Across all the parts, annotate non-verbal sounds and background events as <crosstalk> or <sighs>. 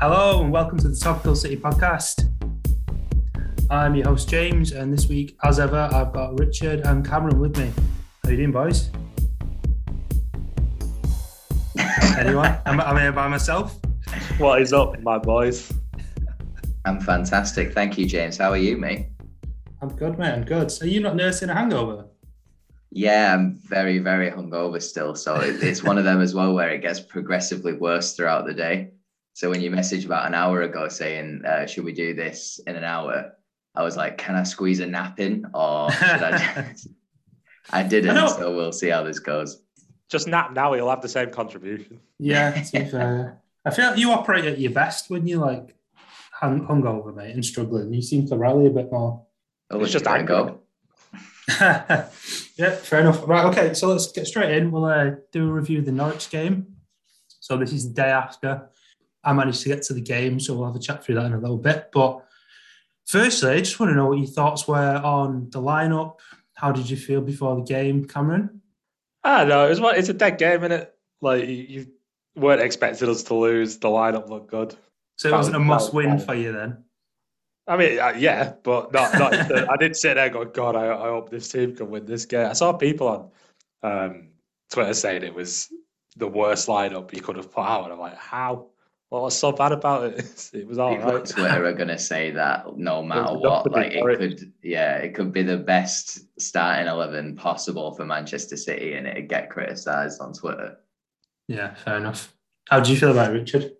Hello and welcome to the Topical City podcast. I'm your host James, and this week, as ever, I've got Richard and Cameron with me. How you doing, boys? Anyone? <laughs> I'm, I'm here by myself. What is up, my boys? I'm fantastic. Thank you, James. How are you, mate? I'm good, mate. I'm good. Are you not nursing a hangover? Yeah, I'm very, very hungover still. So it's one of them as well where it gets progressively worse throughout the day. So when you messaged about an hour ago saying, uh, should we do this in an hour? I was like, can I squeeze a nap in or should I? <laughs> I didn't. I so we'll see how this goes. Just nap now, you'll have the same contribution. Yeah, <laughs> to be fair. I feel like you operate at your best when you're like hung, hungover, mate, and struggling. You seem to rally a bit more. Oh, It's just there go. <laughs> yeah, fair enough. Right, okay, so let's get straight in. We'll uh, do a review of the Norwich game. So this is the day after. I managed to get to the game, so we'll have a chat through that in a little bit. But firstly, I just want to know what your thoughts were on the lineup. How did you feel before the game, Cameron? I don't know. It was one, it's a dead game, is it? Like you, weren't expecting us to lose. The lineup looked good. So it wasn't a was- that must was win fine. for you then. I mean, uh, yeah, but not. not <laughs> I did sit there going, God, I, I hope this team can win this game. I saw people on um, Twitter saying it was the worst lineup you could have put out, and I'm like, how? What was so bad about it? It was all People on right. Twitter are gonna say that no matter what. Like it could, yeah, it could be the best starting eleven possible for Manchester City, and it'd get criticised on Twitter. Yeah, fair enough. How do you feel about it, Richard?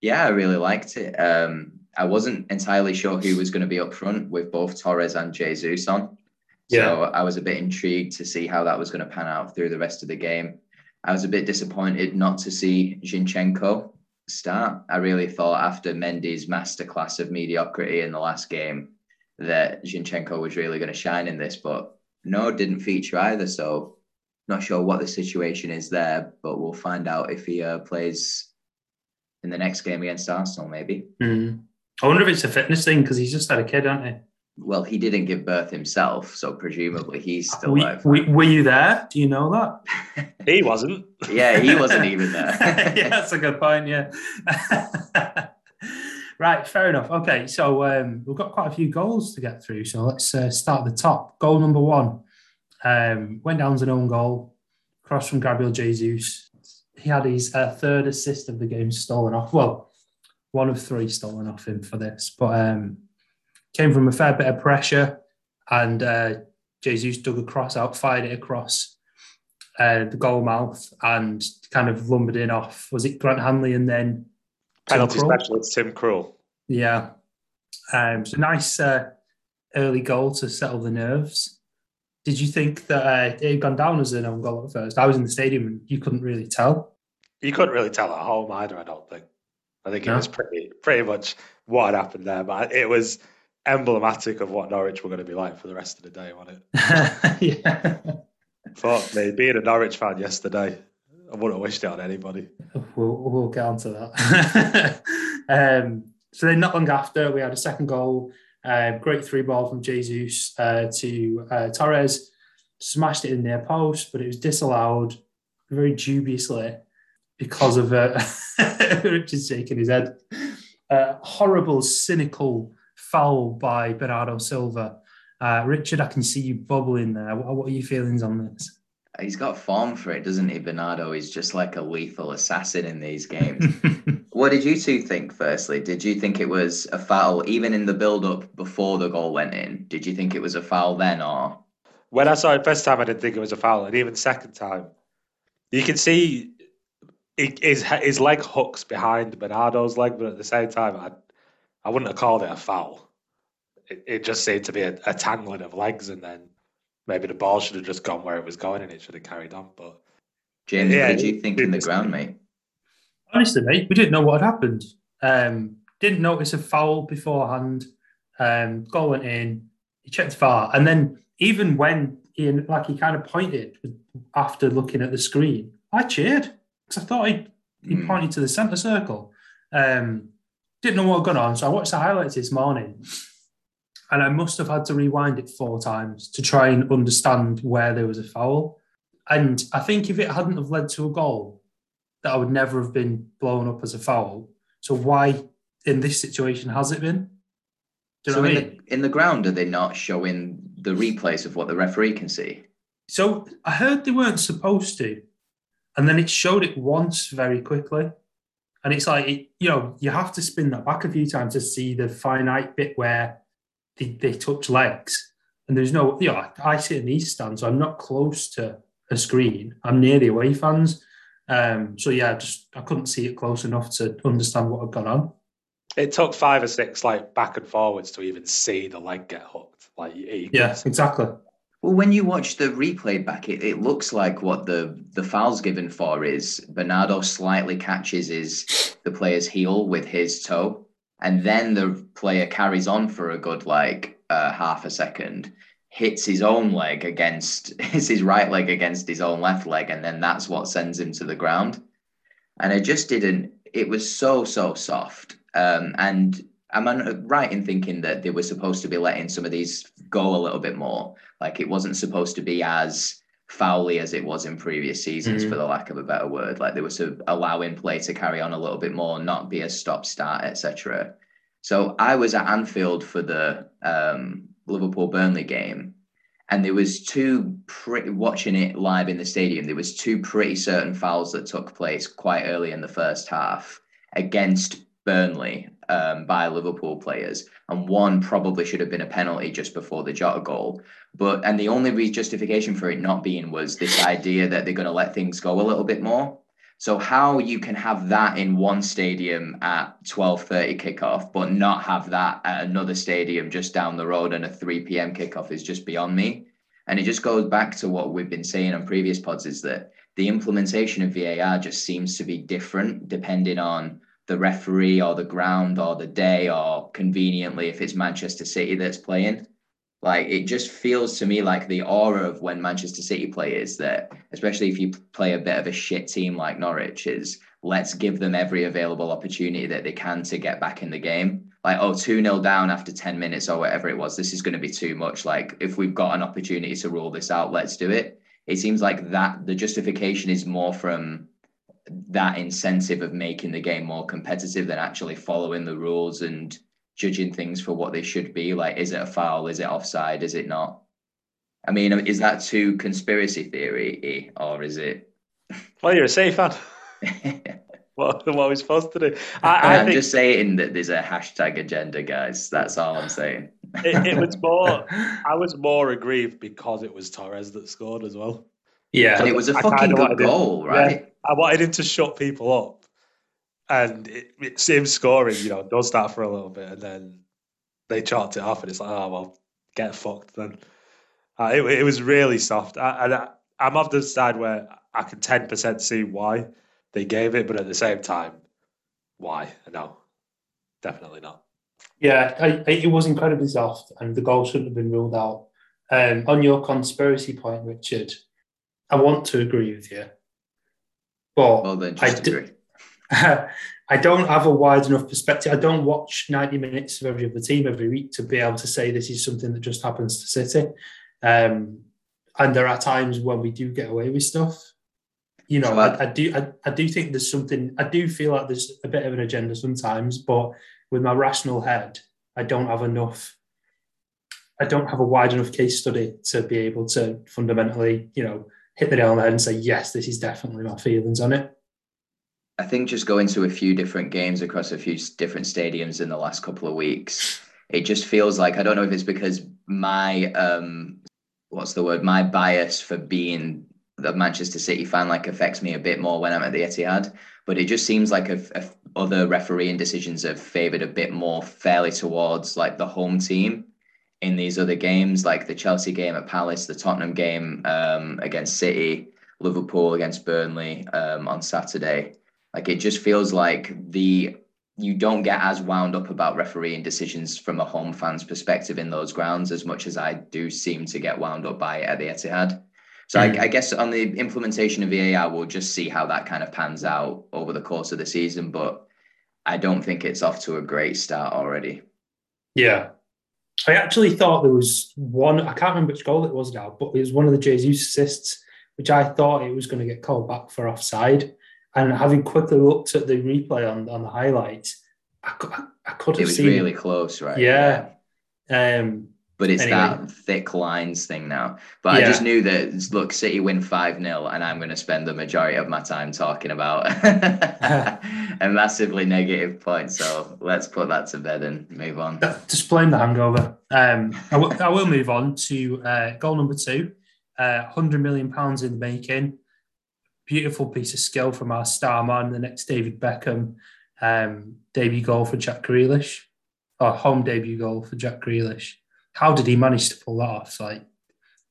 Yeah, I really liked it. Um, I wasn't entirely sure who was going to be up front with both Torres and Jesus on. Yeah. So I was a bit intrigued to see how that was going to pan out through the rest of the game. I was a bit disappointed not to see Zinchenko start. I really thought after Mendy's masterclass of mediocrity in the last game that Zinchenko was really going to shine in this, but no, didn't feature either. So not sure what the situation is there, but we'll find out if he uh, plays in the next game against Arsenal, maybe. Hmm. I wonder if it's a fitness thing because he's just had a kid, hasn't he? Well, he didn't give birth himself, so presumably he's still Were, alive. were, were you there? Do you know that? <laughs> He wasn't. yeah, he wasn't even there. <laughs> yeah, that's a good point. Yeah. <laughs> right, fair enough. Okay, so um, we've got quite a few goals to get through. So let's uh, start at the top. Goal number one um, went down as an own goal, cross from Gabriel Jesus. He had his uh, third assist of the game stolen off. Well, one of three stolen off him for this, but um, came from a fair bit of pressure, and uh, Jesus dug a cross out, fired it across uh, the goal mouth, and kind of lumbered in off. Was it Grant Hanley and then Tim Penalty specialist Tim Krul. Yeah. Um, so nice uh, early goal to settle the nerves. Did you think that uh, it had gone down as an own goal at first? I was in the stadium and you couldn't really tell. You couldn't really tell at home either, I don't think. I think No? it was pretty pretty much what had happened there, but it was emblematic of what Norwich were going to be like for the rest of the day, wasn't it? <laughs> yeah. Fuck me, being a Norwich fan yesterday, I wouldn't have wished it on anybody. We'll, we'll get onto that. <laughs> um, so then, not long after, we had a second goal. Uh, great three ball from Jesus uh, to uh, Torres. Smashed it in their post, but it was disallowed very dubiously because of uh, <laughs> Richard's shaking his head. Uh, horrible, cynical foul by Bernardo Silva. Uh, Richard, I can see you bubbling there. What, what are your feelings on this? He's got form for it, doesn't he, Bernardo? He's just like a lethal assassin in these games. <laughs> what did you two think, firstly? Did you think it was a foul, even in the build up before the goal went in? Did you think it was a foul then, or? When I saw it first time, I didn't think it was a foul, and even second time, you can see he- his his leg hooks behind Bernardo's leg, but at the same time, I I wouldn't have called it a foul. It, it just seemed to be a, a tangling of legs, and then maybe the ball should have just gone where it was going, and it should have carried on. But James, Yeah, what did you think in the ground, mate? Honestly, mate, we didn't know what had happened. Um, didn't notice a foul beforehand. Um, goal went in. He checked far, and then even when he like he kind of pointed after looking at the screen, I cheered because I thought he he Hmm. pointed to the centre circle. Um, didn't know what had gone on, so I watched the highlights this morning, and I must have had to rewind it four times to try and understand where there was a foul. And I think if it hadn't have led to a goal, that I would never have been blown up as a foul. So why in this situation has it been? Do you so know in, I mean? the, in the ground, are they not showing the replays of what the referee can see? So I heard they weren't supposed to, and then it showed it once very quickly. And it's like, you know, you have to spin that back a few times to see the finite bit where they, they touch legs. And there's no, you know, I sit in the east stand, so I'm not close to a screen. I'm near the away fans. Um, so yeah, just I couldn't see it close enough to understand what had gone on. It took five or six like back and forwards to even see the leg get hooked. Like yeah, exactly. Well, when you watch the replay back, it, it looks like what the the foul's given for is Bernardo slightly catches his the player's heel with his toe, and then the player carries on for a good like uh, half a second, hits his own leg against <laughs> hits his right leg against his own left leg, and then that's what sends him to the ground. And it just didn't. It was so so soft, um, and am I right in thinking that they were supposed to be letting some of these go a little bit more? Like it wasn't supposed to be as foully as it was in previous seasons, mm-hmm. for the lack of a better word. Like they were to allowing play to carry on a little bit more, not be a stop start, etc. So I was at Anfield for the um, Liverpool Burnley game, and there was two pretty watching it live in the stadium. There was two pretty certain fouls that took place quite early in the first half against Burnley um, by Liverpool players, and one probably should have been a penalty just before the Jota goal. But and the only justification for it not being was this idea that they're going to let things go a little bit more. So how you can have that in one stadium at 12:30 kickoff, but not have that at another stadium just down the road and a 3 p.m. kickoff is just beyond me. And it just goes back to what we've been saying on previous pods is that the implementation of VAR just seems to be different depending on the referee or the ground or the day or conveniently if it's Manchester City that's playing. Like it just feels to me like the aura of when Manchester City play is that, especially if you play a bit of a shit team like Norwich, is let's give them every available opportunity that they can to get back in the game. Like, oh, 2 0 down after 10 minutes or whatever it was. This is going to be too much. Like, if we've got an opportunity to rule this out, let's do it. It seems like that the justification is more from that incentive of making the game more competitive than actually following the rules and judging things for what they should be. Like, is it a foul? Is it offside? Is it not? I mean, is that too conspiracy theory, or is it? Well, you're a safe fan. <laughs> what, what are we supposed to do? I, am think... just saying that there's a hashtag agenda, guys. That's all I'm saying. it, it was more. <laughs> I was more aggrieved because it was Torres that scored as well. Yeah, and it was a fucking good goal, him, right? Yeah, I wanted him to shut people up, and it, it's him scoring. You know, does that for a little bit, and then they chalked it off, and it's like, oh well, get fucked then. Uh, it, it, was really soft, I, and I, I'm of the side where I can ten percent see why they gave it, but at the same time, why? No, definitely not. Yeah, I, I, it was incredibly soft, and the goal shouldn't have been ruled out. Um, on your conspiracy point, Richard, I want to agree with you, but well, then I, d- <laughs> I don't have a wide enough perspective. I don't watch 90 minutes of every other team every week to be able to say this is something that just happens to City. Um, and there are times when we do get away with stuff. You know, I, I, do I, I do think there's something I do feel like there's a bit of an agenda sometimes, but with my rational head, I don't have enough I don't have a wide enough case study to be able to fundamentally, you know, hit the nail on the head and say, yes, this is definitely my feelings on it. I think just going to a few different games across a few different stadiums in the last couple of weeks, it just feels like I don't know if it's because my um what's the word my bias for being the Manchester City fan like affects me a bit more when I'm at the Etihad, but it just seems like a, other refereeing decisions have favoured a bit more fairly towards like the home team in these other games, like the Chelsea game at Palace, the Tottenham game um, against City, Liverpool against Burnley um, on Saturday. Like it just feels like the you don't get as wound up about refereeing decisions from a home fan's perspective in those grounds as much as I do seem to get wound up by it at the Etihad. So mm. I, I, guess on the implementation of VAR, we'll just see how that kind of pans out over the course of the season. But I don't think it's off to a great start already. Yeah, I actually thought there was one, I can't remember which goal it was now, but it was one of the Jesus assists, which I thought it was going to get called back for offside. And having quickly looked at the replay on, on the highlights, I, I could have seen. It was seen. really close, right? Yeah. Um, But it's Anyway. that thick lines thing now. But I just knew that look, City win 5 0, and I'm going to spend the majority of my time talking about <laughs> a massively negative point. So let's put that to bed and move on. just blame the hangover. Um, I, w- I will move on to uh, goal number two. Uh, Hundred million pounds in the making. Beautiful piece of skill from our star man, the next David Beckham. Um, debut goal for Jack Grealish, or home debut goal for Jack Grealish. How did he manage to pull that off? Like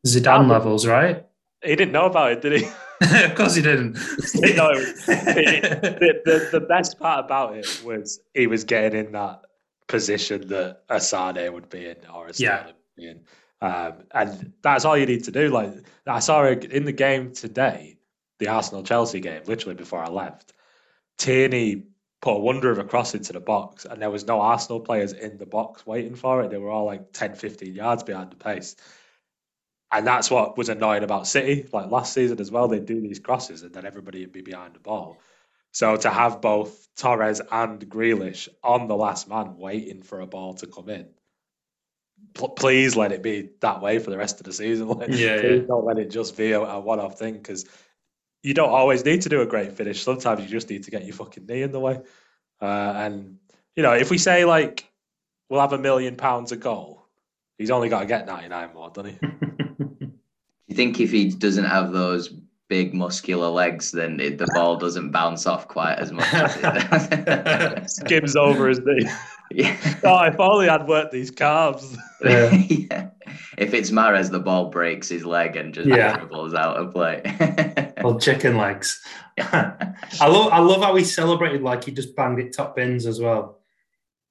Zidane levels, right? He didn't know about it, did he? <laughs> <laughs> of course he didn't. No, <laughs> the, the, the best part about it was he was getting in that position that a Sane would be in or a Yeah. Would be in. Um, and that's all you need to do. Like I saw it in the game today, the Arsenal Chelsea game, literally before I left. Tierney put a wonder of a cross into the box, and there was no Arsenal players in the box waiting for it. They were all like 10, 15 yards behind the pace. And that's what was annoying about City. Like last season as well, they'd do these crosses and then everybody would be behind the ball. So to have both Torres and Grealish on the last man waiting for a ball to come in, pl- please let it be that way for the rest of the season. Like, <laughs> Yeah, please yeah. don't let it just be a, a one-off thing because you don't always need to do a great finish. Sometimes you just need to get your fucking knee in the way. Uh, and you know, if we say like we'll have a million pounds a goal, he's only got to get ninety-nine more, doesn't he? <laughs> you think if he doesn't have those big muscular legs, then it, the ball doesn't bounce off quite as much as it? <laughs> Skims over his knee. <laughs> yeah. <laughs> Oh, if only I'd worked these calves. Yeah. <laughs> <laughs> yeah. If it's Mahrez, the ball breaks his leg and just Yeah. dribbles out of play. well, chicken legs. I love I love how he celebrated like he just banged it top bins as well.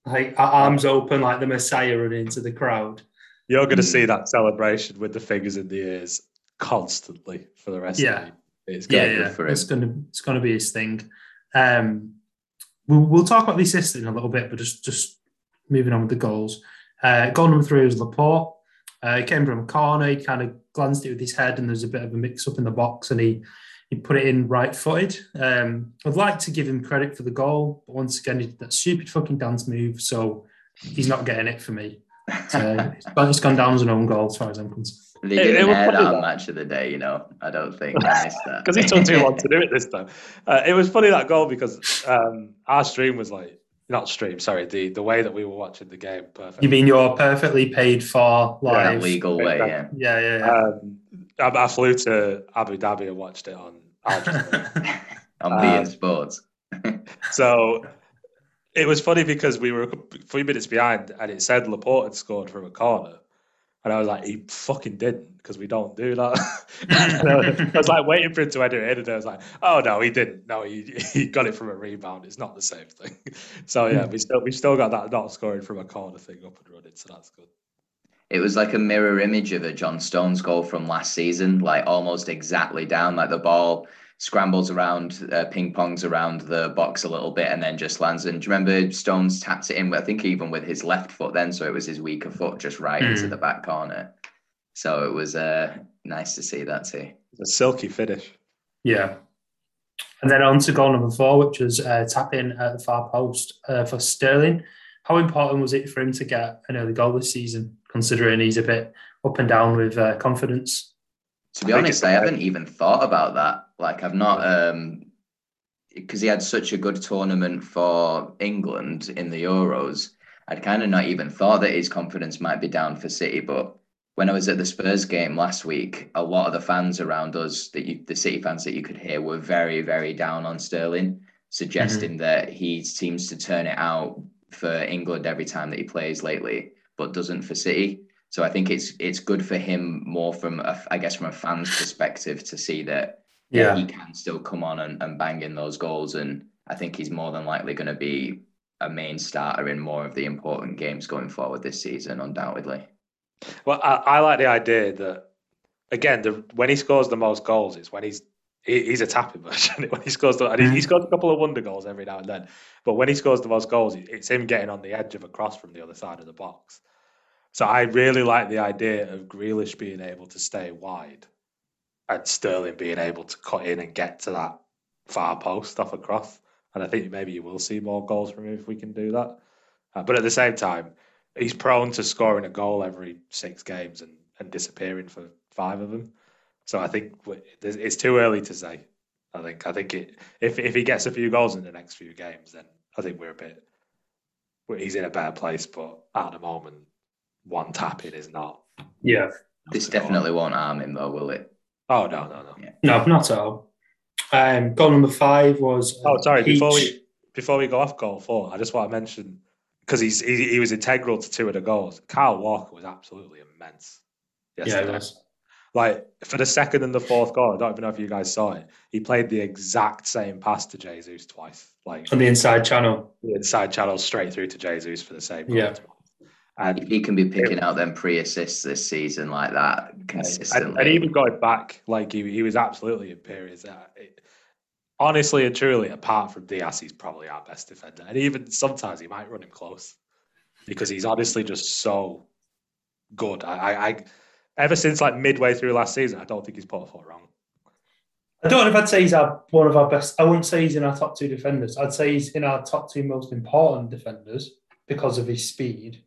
Like arms open like the Messiah running into the crowd. You're going to see that celebration with the fingers in the ears constantly for the rest Yeah. of the It's Yeah, good. good yeah. It's gonna it's gonna be his thing. Um we'll, we'll talk about the assist in a little bit, but just just moving on with the goals. Uh, goal number three was Laporte. Uh, he came from a corner. He kind of glanced it with his head, and there's a bit of a mix up in the box, and he he put it in right footed. Um, I'd like to give him credit for the goal, but once again, he did that stupid fucking dance move, so he's not getting it for me. <laughs> So it's gone- it's gone down as an own goal as far as I'm concerned. They It- it didn't was air funny that on that- match of the day, you know. I don't think <laughs> I missed that. because it took too long to do it this time. Uh, it was funny that goal because um, our stream was like not stream, sorry, the the way that we were watching the game perfect. You mean you're perfectly paid for In a live? legal way, yeah. Yeah, yeah, yeah. Um, I, I flew to Abu Dhabi and watched it on Al <laughs> Jazeera. On Uh, beIN sports. <laughs> so it was funny because we were a few minutes behind and it said Laporte had scored from a corner. And I was like, he fucking didn't because we don't do that. <laughs> <laughs> I was- I was like waiting for him to enter it, and I was like, oh no, he didn't. No, he, he got it from a rebound. It's not the same thing. <laughs> So yeah, we still we still got that not scoring from a corner thing up and running. So that's good. It was like a mirror image of a John Stones goal from last season, like almost exactly down, like the ball scrambles around, uh, ping pongs around the box a little bit, and then just lands. And do you remember Stones tapped it in? I think even with his left foot then, so it was his weaker foot just right into Mm. the back corner. So it was uh, nice to see that too. A silky finish. Yeah. And then on to goal number four, which was uh, tap in at the far post uh, for Sterling. How important was it for him to get an early goal this season, considering he's a bit up and down with uh, confidence? To be I honest, I okay. haven't even thought about that. Like I've not um because he had such a good tournament for England in the Euros. I'd kind of not even thought that his confidence might be down for City, but when I was at the Spurs game last week, a lot of the fans around us that you the City fans that you could hear were very, very down on Sterling, suggesting that he seems to turn it out for England every time that he plays lately, but doesn't for City. So I think it's it's good for him more from a, I guess from a fan's perspective to see that yeah, he can still come on and, and bang in those goals, and I think he's more than likely going to be a main starter in more of the important games going forward this season, undoubtedly. Well, I, I like the idea that again, the, when he scores the most goals, it's when he's he, he's a tapping <laughs> version. when he scores, the, and he, he mm-hmm. scores a couple of wonder goals every now and then. But when he scores the most goals, it's him getting on the edge of a cross from the other side of the box. So I really like the idea of Grealish being able to stay wide and Sterling being able to cut in and get to that far post off a cross. And I think maybe you will see more goals from him if we can do that. Uh, but at the same time, he's prone to scoring a goal every six games and, and disappearing for five of them. So I think it's too early to say. I think I think it, if if he gets a few goals in the next few games, then I think we're a bit he's in a better place. But at the moment, one tapping is not. Yeah, this definitely won't harm him, though, will it? Oh no, no, no, yeah. no, not at all. Um, goal number five was. oh, sorry. Peach. Before we before we go off goal four, I just want to mention because he's he, he, was integral to two of the goals. Kyle Walker was absolutely immense. Yesterday. Yeah, he was. Like for the second and the fourth goal, I don't even know if you guys saw it. He played the exact same pass to Jesus twice, like on the inside channel. The inside channel straight through to Jesus for the same. Goal yeah. And if he can be picking it, out them pre assists this season like that consistently, and, and even going back, like he, he was absolutely imperious. Uh, it, honestly and truly, apart from Dias, he's probably our best defender. And even sometimes he might run him close because he's honestly just so good. I, I, ever since like midway through last season, I don't think he's put a foot wrong. I don't know if I'd say he's our, one of our best. I wouldn't say he's in our top two defenders. I'd say he's in our top two most important defenders because of his speed.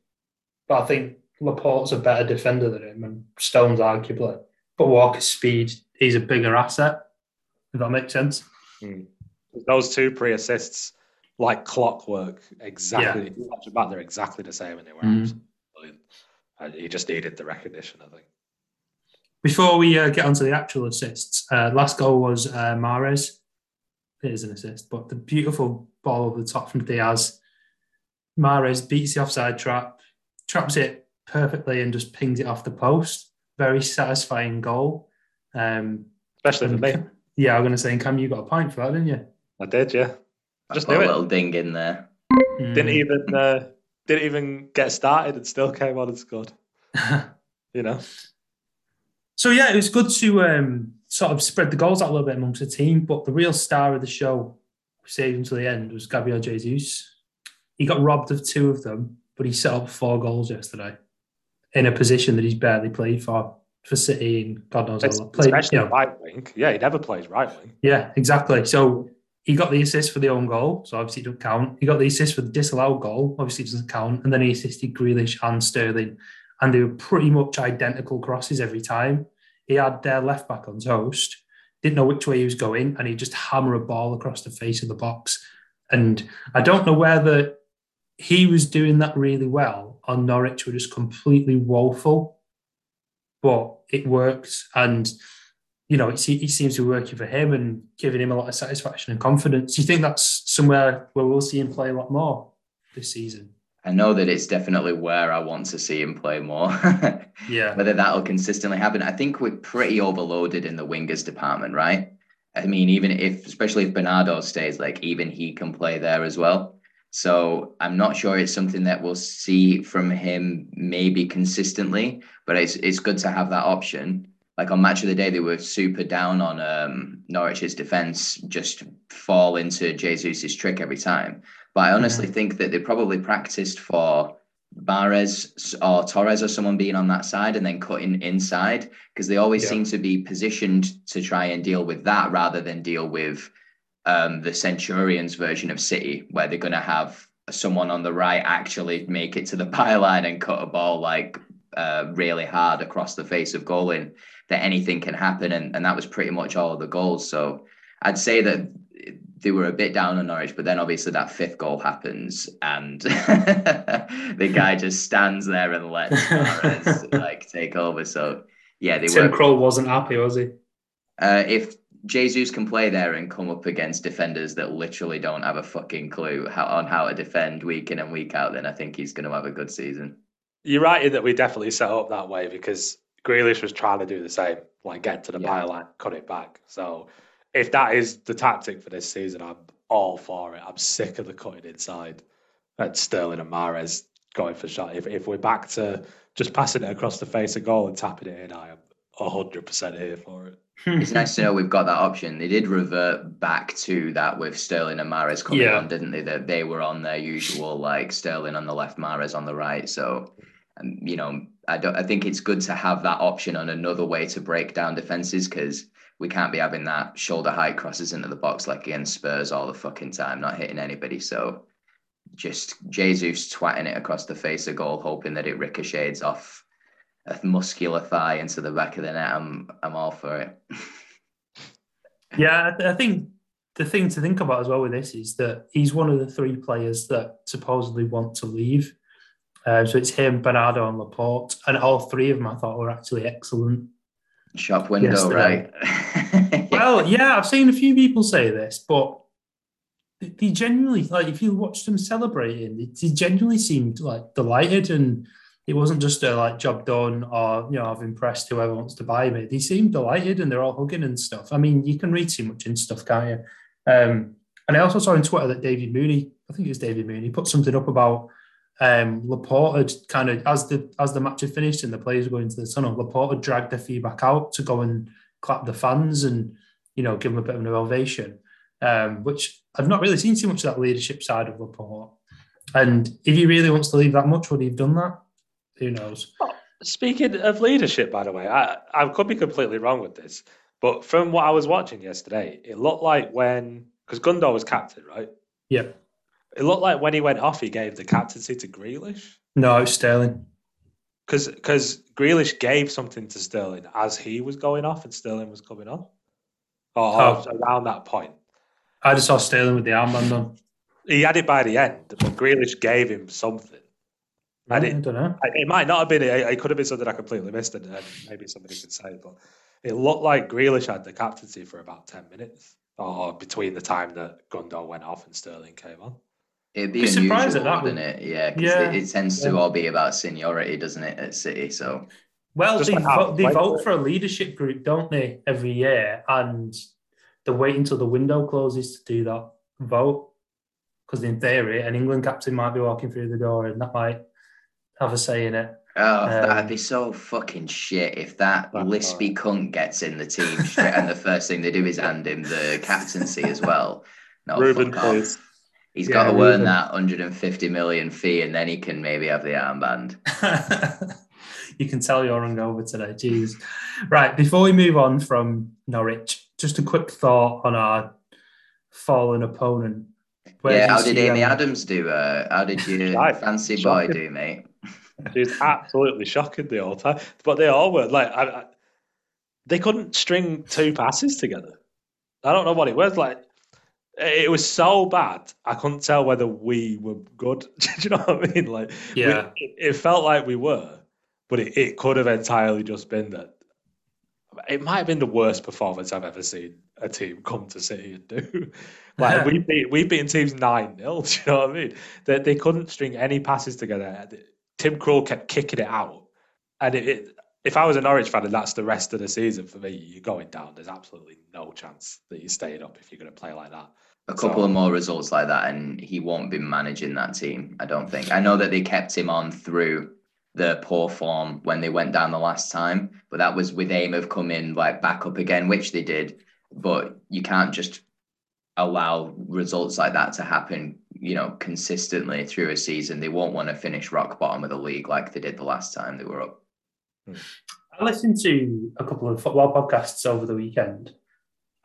But I think Laporte's a better defender than him, and Stones arguably. But Walker's speed, he's a bigger asset. If that makes sense. Mm. Those two pre assists, like clockwork, exactly. Yeah. they're exactly the same, and they were mm. He just needed the recognition, I think. Before we uh, get onto the actual assists, uh, last goal was uh, Mahrez. It is an assist, but the beautiful ball over the top from Dias. Mahrez beats the offside trap, traps it perfectly, and just pings it off the post. Very satisfying goal. Um, Especially for me. <laughs> Yeah, I'm going to say, Cam, you got a point for that, didn't you? I did, yeah. Just knew a little ding in there. Mm. Didn't even uh, didn't even get started and still came on and scored. <laughs> you know. So yeah, it was good to um, sort of spread the goals out a little bit amongst the team. But the real star of the show, saved until the end, was Gabriel Jesus. He got robbed of two of them, but he set up four goals yesterday in a position that he's barely played for for City and God knows how long. Played, Especially you know, right wing. Yeah, he never plays right wing. Yeah, exactly. So he got the assist for the own goal, so obviously it doesn't count. He got the assist for the disallowed goal, obviously it doesn't count. And then he assisted Grealish and Sterling, and they were pretty much identical crosses every time. He had their left back on toast, didn't know which way he was going, and he just hammer a ball across the face of the box. And I don't know whether he was doing that really well or Norwich were just completely woeful, but it worked. And you know, it, it seems to be working for him and giving him a lot of satisfaction and confidence. Do you think that's somewhere where we'll see him play a lot more this season? I know that it's definitely where I want to see him play more. <laughs> yeah. Whether that'll consistently happen. I think we're pretty overloaded in the wingers department, right? I mean, even if, especially if Bernardo stays, like even he can play there as well. So I'm not sure it's something that we'll see from him maybe consistently, but it's it's good to have that option like on match of the day, they were super down on um, Norwich's defense, just fall into Jesus's trick every time. But I honestly mm-hmm. think that they probably practiced for Mahrez or Torres or someone being on that side and then cutting inside because they always yeah. seem to be positioned to try and deal with that rather than deal with um, the Centurions version of City, where they're going to have someone on the right actually make it to the <laughs> byline and cut a ball like uh, really hard across the face of goal in that anything can happen. And, and that was pretty much all of the goals. So I'd say that they were a bit down on Norwich, but then obviously that fifth goal happens and <laughs> the guy just stands there and lets <laughs> Mahrez like take over. So yeah, they Tim were. Krul wasn't happy, was he? Uh, if Jesus can play there and come up against defenders that literally don't have a fucking clue how, on how to defend week in and week out, then I think he's going to have a good season. You're right in that we definitely set up that way because Grealish was trying to do the same, like get to the yeah. byline, cut it back. So if that is the tactic for this season, I'm all for it. I'm sick of the cutting inside at Sterling and Mahrez going for shot. If if we're back to just passing it across the face of goal and tapping it in, I am hundred percent here for it. It's nice to know we've got that option. They did revert back to that with Sterling and Mahrez coming yeah. on, didn't they? That they were on their usual like Sterling on the left, Mahrez on the right. So, um, you know, I don't. I think it's good to have that option on another way to break down defenses because we can't be having that shoulder height crosses into the box like against Spurs all the fucking time, not hitting anybody. So just Jesus twatting it across the face of goal, hoping that it ricochets off a muscular thigh into the back of the net. I'm I'm all for it. <laughs> yeah, I think the thing to think about as well with this is that he's one of the three players that supposedly want to leave. Uh, so it's him, Bernardo, and Laporte, and all three of them I thought were actually excellent. Shop window, yesterday. right? <laughs> well, yeah, I've seen a few people say this, but they genuinely like if you watched them celebrating, they genuinely seemed like delighted, and it wasn't just a like job done or you know I've impressed whoever wants to buy me. They seemed delighted, and they're all hugging and stuff. I mean, you can read too much in stuff, can't you? Um, and I also saw on Twitter that David Mooney, I think it was David Mooney, put something up about um, Laporte had kind of as the as the match had finished and the players were going to the tunnel, Laporte had dragged the feedback out to go and clap the fans and you know give them a bit of an ovation, um, which I've not really seen too much of that leadership side of Laporte. And if he really wants to leave that much, would he have done that? Who knows? Speaking of leadership, by the way, I, I could be completely wrong with this, but from what I was watching yesterday, it looked like when because Gundo was captain, right? Yep. It looked like when he went off, he gave the captaincy to Grealish. No, Sterling. Because because Grealish gave something to Sterling as he was going off and Sterling was coming on, or, oh. around that point. I just saw Sterling with the armband on. He had it by the end, but Grealish gave him something. And it, I don't know. It might not have been. It, it could have been something I completely missed, and maybe somebody could say. But it looked like Grealish had the captaincy for about ten minutes, or between the time that Gundo went off and Sterling came on. It'd be, be unusual, wouldn't it? Yeah, because yeah. it, it, tends to yeah. all be about seniority, doesn't it, at City? So, well, they, vote, they vote for a leadership group, don't they, every year, and they wait until the window closes to do that vote. Because in theory, an England captain might be walking through the door, and that might have a say in it. Oh, um, that'd be so fucking shit if that lispy cunt gets in the team straight, and the first thing they do is hand him the captaincy as well. No, Ruben, please. He's yeah, got to earn that 150 million fee and then he can maybe have the armband. <laughs> you can tell you're hungover today. Jeez. Right. Before we move on from Norwich, just a quick thought on our fallen opponent. Where yeah, how did Amy um, Adams do? Uh, how did you fancy boy do, mate? She's absolutely shocking the whole time. But they all were like, I, I, they couldn't string two passes together. I don't know what it was like. It was so bad. I couldn't tell whether we were good. <laughs> Do you know what I mean? Like, yeah, we, it, it, felt like we were, but it, it could have entirely just been that. It might have been the worst performance I've ever seen a team come to City and do. <laughs> like we <laughs> beat we beaten teams nine 0 Do you know what I mean? They they couldn't string any passes together. Tim Krul kept kicking it out, and it, it if I was a Norwich fan and that's the rest of the season for me, you're going down. There's absolutely no chance that you're staying up if you're going to play like that. A couple so, of more results like that, and he won't be managing that team. I don't think. I know that they kept him on through the poor form when they went down the last time, but that was with aim of coming like back up again, which they did. But you can't just allow results like that to happen, you know, consistently through a season. They won't want to finish rock bottom of the league like they did the last time they were up. I listened to a couple of football podcasts over the weekend,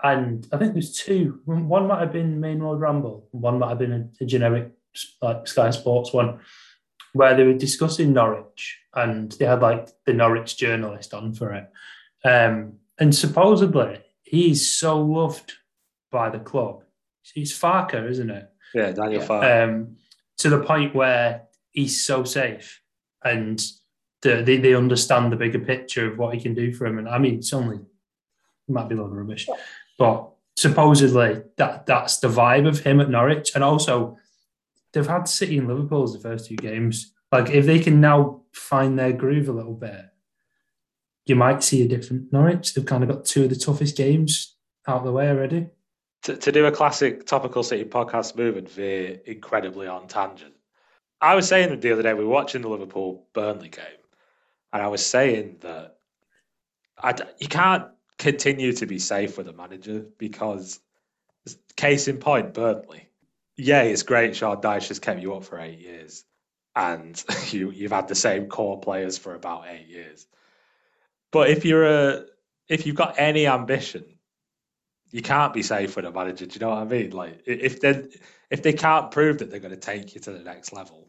and I think there's two. One might have been Maine Road Ramble, one might have been a, a generic like Sky Sports one, where they were discussing Norwich, and they had like the Norwich journalist on for it. Um, and supposedly he's so loved by the club. He's Farke, isn't it? Yeah, Daniel Farke. Um, to the point where he's so safe and the, they, they understand the bigger picture of what he can do for him. And I mean, it's only, it might be a lot of rubbish, but supposedly that that's the vibe of him at Norwich. And also, they've had City and Liverpool as the first two games. Like, if they can now find their groove a little bit, you might see a different Norwich. They've kind of got two of the toughest games out of the way already. To, to do a classic topical City podcast move and veer incredibly on tangent. I was saying the other day, we were watching the Liverpool Burnley game, and I was saying that I, you can't continue to be safe with a manager because, case in point, Burnley. Yeah, it's great. Sean Dyche has kept you up for eight years, and <laughs> you you've had the same core players for about eight years. But if you're a if you've got any ambition you can't be safe with a manager. Do you know what I mean? Like if they if they can't prove that they're going to take you to the next level,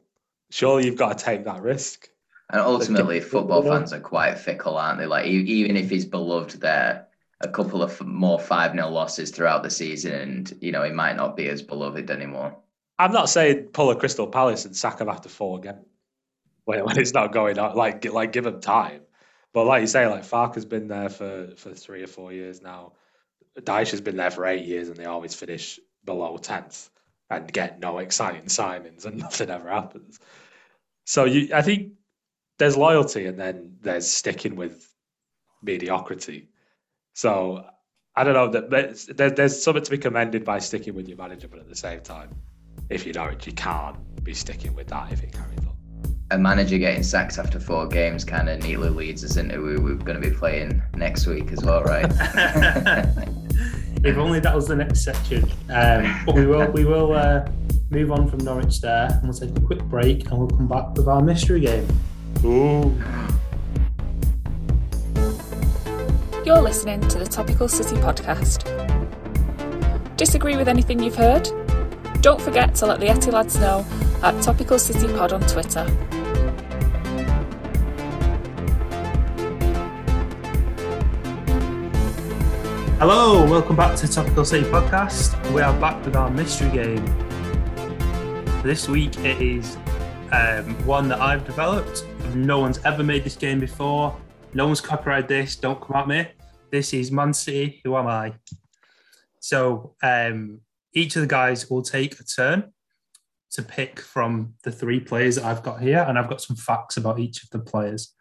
surely you've got to take that risk. And ultimately, football fans are quite fickle, aren't they? Like even if he's beloved there, a couple of more five 0 losses throughout the season, and you know he might not be as beloved anymore. I'm not saying pull a Crystal Palace and sack him after four again <laughs> when, when it's not going on. Like like give him time. But like you say, like Farke has been there for for three or four years now. Dyche has been there for eight years, and they always finish below tenth and get no exciting signings, and <laughs> nothing ever happens. So you, I think there's loyalty, and then there's sticking with mediocrity. So I don't know that there's, there's something to be commended by sticking with your manager, but at the same time, if you Norwich, you can't be sticking with that if it carries on. A manager getting sacked after four games kind of neatly leads us into who we're going to be playing next week as well, right? <laughs> if only that was the next section. Um, but we will we will uh, move on from Norwich there, and we'll take a quick break, and we'll come back with our mystery game. Ooh. You're listening to the Topical City podcast. Disagree with anything you've heard? Don't forget to let the Etty lads know at Topical City Pod on Twitter. Hello, welcome back to Topical City Podcast. We are back with our mystery game. This week it is um, one that I've developed. No one's ever made this game before. No one's copyrighted this. Don't come at me. This is Man City. Who am I? So um, each of the guys will take a turn to pick from the three players that I've got here, and I've got some facts about each of the players.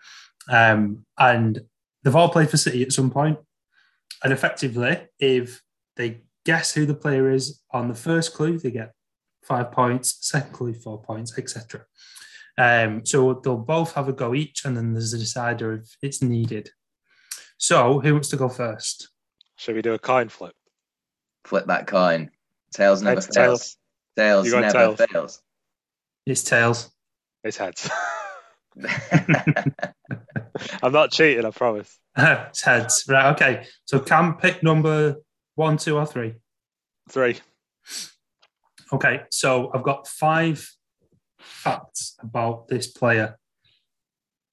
Um, and they've all played for City at some point. And effectively, if they guess who the player is on the first clue, they get five points, second clue, four points, etc. Um, so they'll both have a go each, and then there's a decider if it's needed. So, who wants to go first? Should we do a coin flip? Flip that coin. Tails never Heads, fails. Tails You got never tails. fails. It's tails. It's heads. <laughs> <laughs> I'm not cheating, I promise. it's <laughs> heads. Right. Okay. So, Cam, pick number one, two, or three. Three. Okay. So, I've got five facts about this player.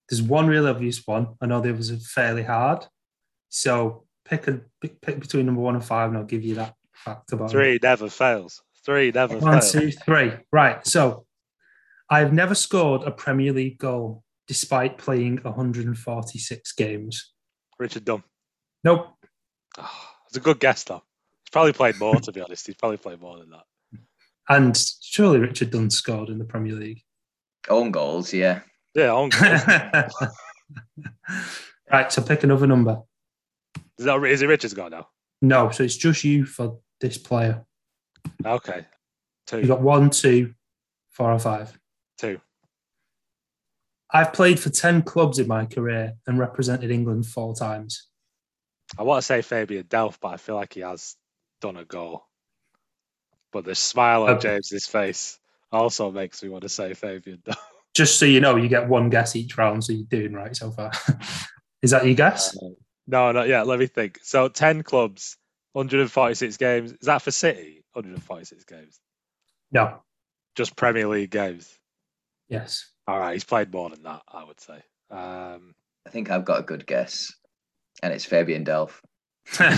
There's one really obvious one. I know the others are fairly hard. So, pick a pick, pick between number one and five, and I'll give you that fact about. Three never fails. Three never One, fails. two, three. Right. So I've never scored a Premier League goal despite playing 146 games. Richard Dunne. Nope. Ah, oh, it's a good guess, though. He's probably played more, to be honest. He's probably played more than that. And surely Richard Dunne scored in the Premier League. Own goals, yeah. Yeah, on goal. <laughs> right. So pick another number. is, that, is it Richard's got now? No. So it's just you for this player. Okay. Two. You've got one, two, four, or five. Two. I've played for 10 clubs in my career and represented England four times. I want to say Fabian Delph, but I feel like he has done a goal. But the smile on Okay. James's face also makes me want to say Fabian Delph. Just so you know, you get one guess each round, so you're doing right so far. <laughs> Is that your guess? Uh, no, not yet. Let me think. So 10 clubs, 146 games. Is that for City? 146 games. No. Just Premier League games. Yes. All right, he's played more than that, I would say. Um, I think I've got a good guess. And it's Fabian Delph. <laughs> I'm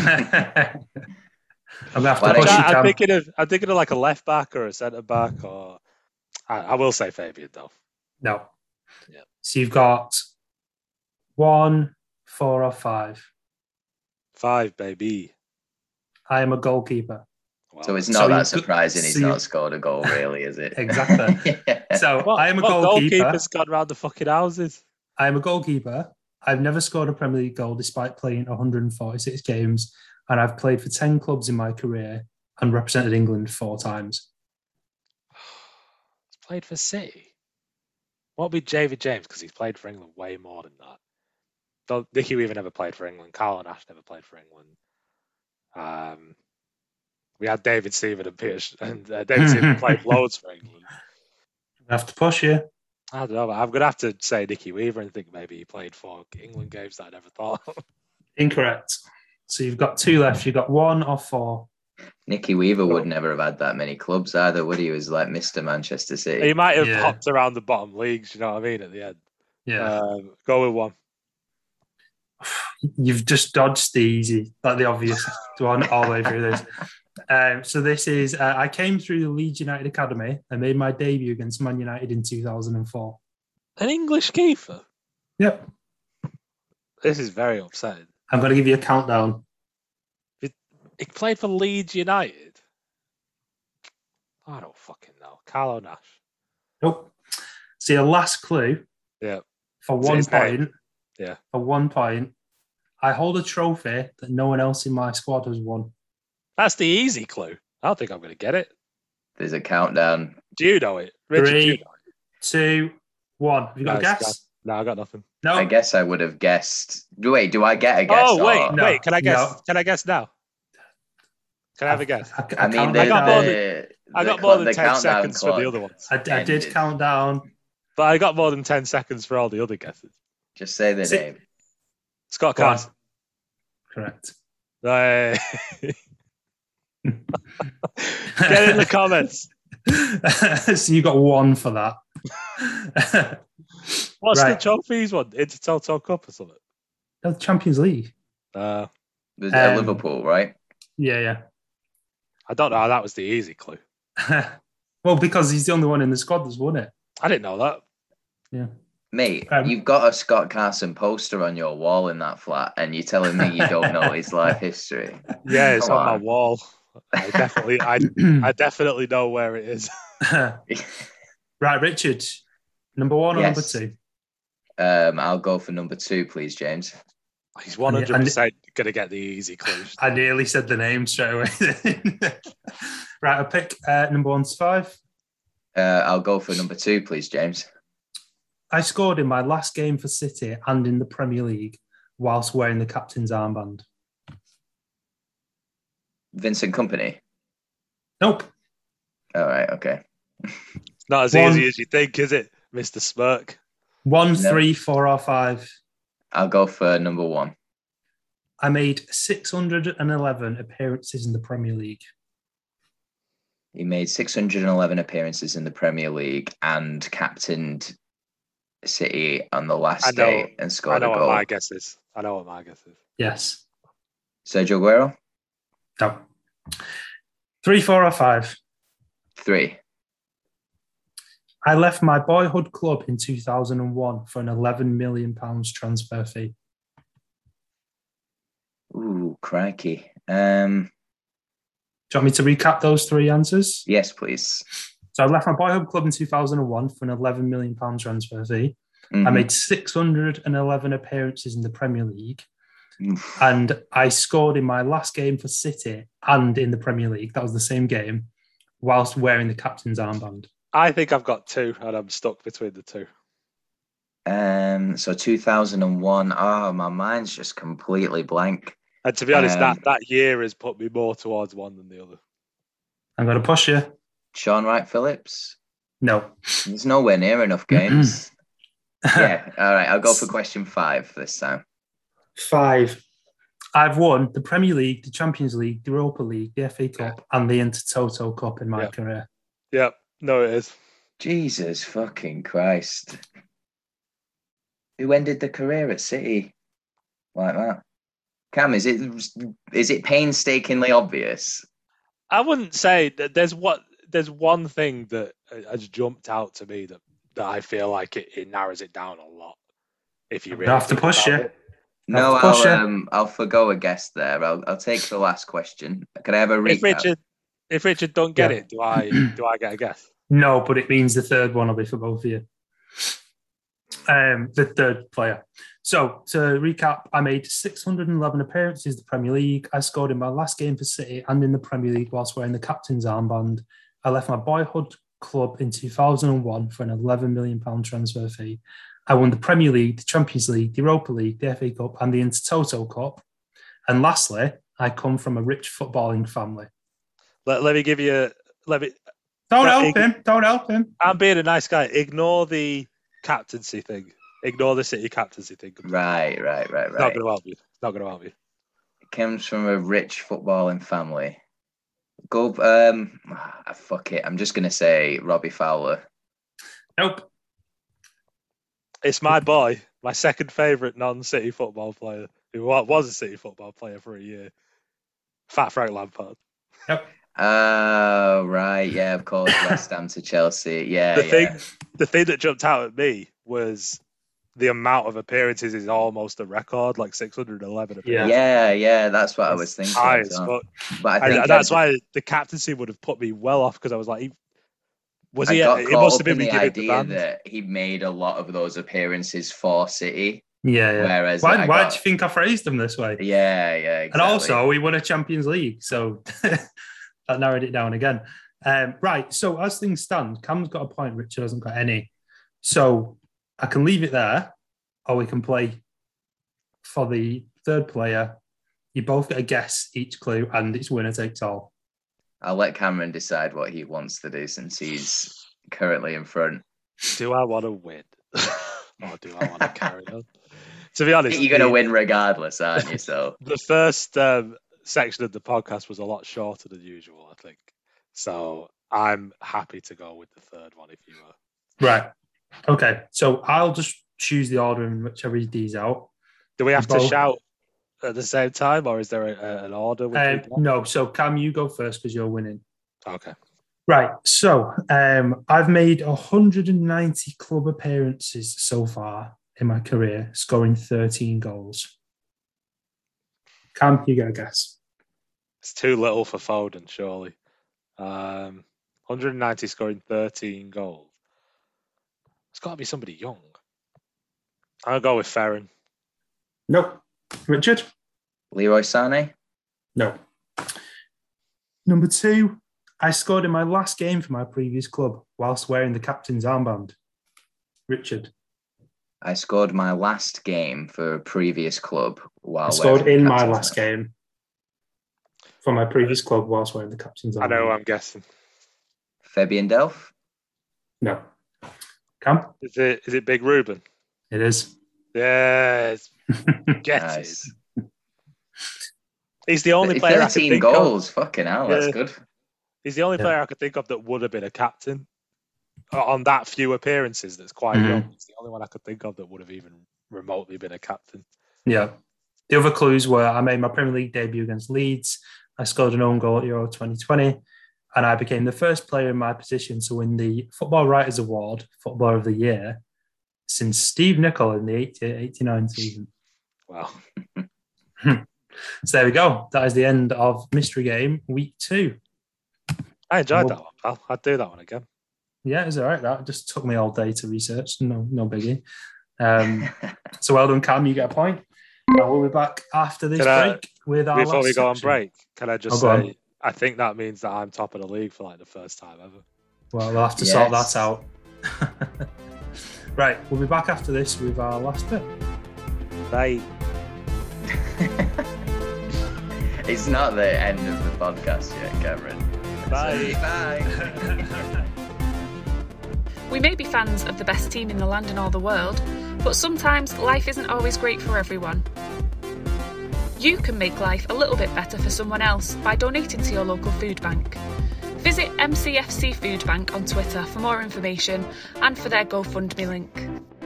gonna have to Why don't you, I, am thinking of I'm thinking of like a left back or a centre back, or I, I will say Fabian Delph. No. Yeah. So you've got one, four, or five. Five, baby. I am a goalkeeper. Wow. So it's not you that surprising he's not scored a goal, really, is it? Exactly. <laughs> So What- I am a goalkeeper. goalkeeper's gone round the fucking houses. I am a goalkeeper. I've never scored a Premier League goal despite playing 146 games, and I've played for 10 clubs in my career and represented England four times. He's played for City. What would be David James? Because he's played for England way more than that. Though Nicky Weaver never played for England. Carl Nash never played for England. Um, we had David Stephen and Peter, and uh, David Stephen <laughs> played loads for England. I have to push you. I don't know. I'm gonna have to say Nicky Weaver and think maybe he played for England games that I never thought. Incorrect. So you've got two left. You've got one or four. Nicky Weaver would never have had that many clubs either, would he? He was like Mr. Manchester City. He might have Yeah. popped around the bottom leagues. You know what I mean? At the end, Yeah. um, go with one. <sighs> You've just dodged the easy, like the obvious one all the way through this. Um, so this is uh, I came through the Leeds United Academy. I made my debut against Man United in 2004. An English keeper. Yep. This is very upsetting. I'm going to give you a countdown. He played for Leeds United. I don't fucking know. Carlo Nash. Nope. So your last clue Yeah. for one his name? point. Yeah. For one point, I hold a trophy that no one else in my squad has won. That's the easy clue. I don't think I'm going to get it. There's a countdown. Do you know it? Richard, do you Three, know it? two, one. Have you got a guess? No, I got nothing. No. I guess I would have guessed. Wait, do I get a guess? oh, wait, or- No, wait. Can I guess? no. Can I guess now? Can I have a guess? I, I mean, the, I got more down. the, I got more clock- than the 10 countdown seconds for the other ones. I, I did ended. count down. But I got more than 10 seconds for all the other guesses. Just say the Si- name. Scott Go. Carson. Correct. Hey. <laughs> Get in the comments. <laughs> so you got one for that. What's the Right. trophies one? Intertoto Cup or something? The Champions League. Uh, Was it Um, Liverpool, right? Yeah, yeah. I don't know. how That was the easy clue. <laughs> well, because he's the only one in the squad that's won it. I didn't know that. Yeah. Mate, Um, you've got a Scott Carson poster on your wall in that flat, and you're telling me you don't know <laughs> his life history. Yeah, it's Come on my wall. I definitely, I, <clears throat> I definitely know where it is. <laughs> <laughs> right, Richard. Number one or number two? Um, I'll go for number two, please, James. He's one hundred percent gonna get the easy clues. I nearly said the name straight away. <laughs> right, I'll pick uh, number one to five. Uh, I'll go for number two, please, James. I scored in my last game for City and in the Premier League whilst wearing the captain's armband. Vincent Kompany. Nope. All right, okay. <laughs> Not as One- easy as you think, is it, Mister Smirk? One, No. three, four, or five. I'll go for number one. I made 611 appearances in the Premier League. He made 611 appearances in the Premier League and captained City on the last I know- day and I know a what my guess is. I know what my guess is. Yes. Sergio Aguero, No. Three, four, or five. three. I left my boyhood club in 2001 for an 11 million pounds transfer fee. Ooh, crikey. Um, Do you want me to recap those three answers? yes, please. So I left my boyhood club in 2001 for an 11 million pound transfer fee. I Mhm. made 611 appearances in the Premier League. <laughs> and I scored in my last game for City and in the Premier League. That was the same game, whilst wearing the captain's armband. I think I've got two, and I'm stuck between the two. Um, so 2001. Oh, my mind's just completely blank. And to be honest, Um, that that year has put me more towards one than the other. I'm going to push you. Shaun Wright-Phillips. No. There's nowhere near enough <clears throat> games. yeah. All right. I'll go for question five this time. Five. I've won the Premier League, the Champions League, the Europa League, the FA Cup, and the Intertoto Cup in my Yeah. career. Yeah, no, it is. Jesus fucking Christ. Who ended the career at City like that? Cam, is it is it painstakingly obvious? I wouldn't say that there's what there's one thing that has jumped out to me that that I feel like it, it narrows it down a lot. If you You really have to push about you. it. No, I'll yeah. um, I'll forgo a guess there. I'll I'll take the last question. Can I have a If? Richard if Richard don't get Yeah. it, do I <clears throat> do I get a guess? No, but it means the third one will be for both of you. Um, the third player. So to recap, I made 611 appearances in the Premier League. I scored in my last game for City and in the Premier League whilst wearing the captain's armband. I left my boyhood club in 2001 for an 11 million pound transfer fee. I won the Premier League, the Champions League, the Europa League, the FA Cup, and the Intertoto Cup. And lastly, I come from a rich footballing family. Let, let me give you let me Don't That help him. Don't help him. I'm being a nice guy. Ignore the captaincy thing. Ignore the city captaincy thing. Right, right, right, It's not right. gonna help you. It's not gonna help you. comes from a rich footballing family. Go, um, ah, fuck it. I'm just gonna say Robbie Fowler. Nope. It's my boy, my second favourite non-City football player, who was a City football player for a year. Fat Frank Lampard. Yep. Oh, right. Yeah, of course. West Ham to Chelsea. <laughs> Yeah, the yeah. thing, the thing that jumped out at me was the amount of appearances is almost a record, like 611 Yeah. appearances. Yeah, yeah, that's what I was thinking. High as as But I And think that's I, why the captaincy would have put me well off because I was like, he- was I he? got It must up have been the me the idea that he made a lot of those appearances for City. Yeah, yeah. Whereas why why got- do you think I phrased them this way? Yeah, yeah, exactly. And also, we won a Champions League, so <laughs> that narrowed it down again. Um, right. So as things stand, Cam's got a point. Richard hasn't got any. So I can leave it there, or we can play for the third player. You both get a guess each clue, and it's winner takes all. I'll let Cameron decide what he wants to do since he's currently in front. Do I want to win? <laughs> or do I want to carry on? <laughs> To be honest, You're going to win regardless, aren't you? So <laughs> the first um, section of the podcast was a lot shorter than usual, I think. So I'm happy to go with the third one if you are. Right. Okay. So I'll just choose the order in whichever he D's out. Do we have to shout at the same time, or is there a, a- an order? we Um, no. So Cam, you go first because you're winning. Okay. Right. So um, I've made 190 club appearances so far in my career, scoring 13 goals. Cam, you get a guess. It's too little for Foden, surely. Um, 190 scoring 13 goals. It's got to be somebody young. I'll go with Ferran. Nope. Richard? Leroy Sané. No. Number two, I scored in my last game for my previous club whilst wearing the captain's armband. Richard. I scored my last game for a previous club while I scored wearing in the my captain's last game for my previous club whilst wearing the captain's armband. I know I'm guessing. Fabian Delph. No. Cam? Is it is it Big Ruben? It is. Yes. Get Nice. He's the only player I could 13 think goals. Fucking hell, that's Yeah. good. He's the only Yeah. player I could think of that would have been a captain uh, on that few appearances. That's quite Mhm. young. He's the only one I could think of that would have even remotely been a captain. Yeah. The other clues were I made my Premier League debut against Leeds. I scored an own goal at Euro 2020. And I became the first player in my position to win the Football Writers Award, Footballer of the Year, since Steve Nicol in the 88 89 season. Wow. So there we go. That is the end of Mystery Game Week Two. I enjoyed Well- that one, pal. I'd do that one again. Yeah, it was all right. That just took me all day to research. No, no biggie. Um, <laughs> so well done, Cam. You get a point. And we'll be back after this I- break with our Before last we go on section. break, can I just Oh, go say I think that means that I'm top of the league for like the first time ever. Well, we'll have to sort that out. <laughs> right, we'll be back after this with our last bit. They <laughs> it's not the end of the podcast yet, Cameron. Bye. Bye. We may be fans of the best team in the land and all the world, but sometimes life isn't always great for everyone. You can make life a little bit better for someone else by donating to your local food bank. Visit MCFC Food Bank on Twitter for more information and for their GoFundMe link.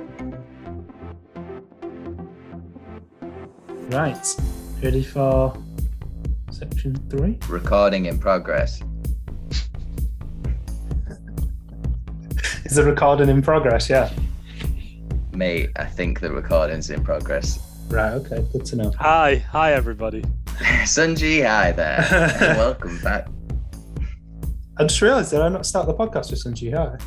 Right, ready for section three? Recording in progress. <laughs> Is the recording in progress? Yeah. Mate, I think the recording's in progress. Right, okay, good to know. Hi, hi everybody. <laughs> Sunji, hi there. <laughs> welcome back. I just realised that I not start the podcast with Sunji Hi?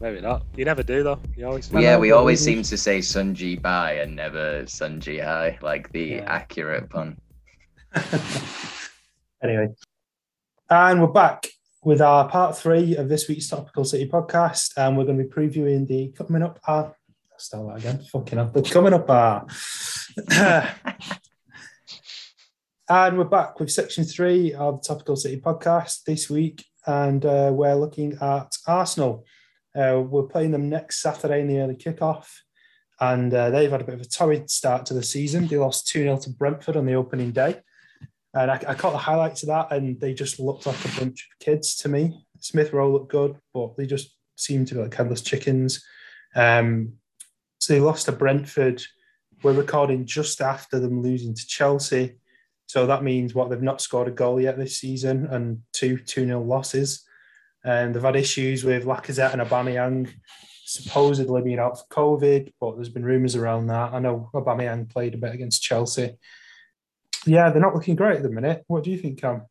Maybe not. You never do though. You always yeah, we always seem to say Sunji bye and never Sunji hi, like the Yeah. accurate pun. <laughs> anyway, and we're back with our part three of this week's Topical City podcast, and we're going to be previewing the coming up. Uh, I'll start that again. Fucking up. The coming up. Uh, <laughs> and we're back with section three of the Topical City podcast this week, and uh, we're looking at Arsenal. Uh, we're playing them next Saturday in the early kickoff. And uh, they've had a bit of a torrid start to the season. They lost 2 0 to Brentford on the opening day. And I, I caught the highlights of that, and they just looked like a bunch of kids to me. Smith Rowe looked good, but they just seemed to be like headless chickens. Um, so they lost to Brentford. We're recording just after them losing to Chelsea. So that means what they've not scored a goal yet this season and two 2 0 losses. And they've had issues with Lacazette and Aubameyang supposedly being out for COVID, but there's been rumours around that. I know Aubameyang played a bit against Chelsea. Yeah, they're not looking great at the minute. What do you think, Cam?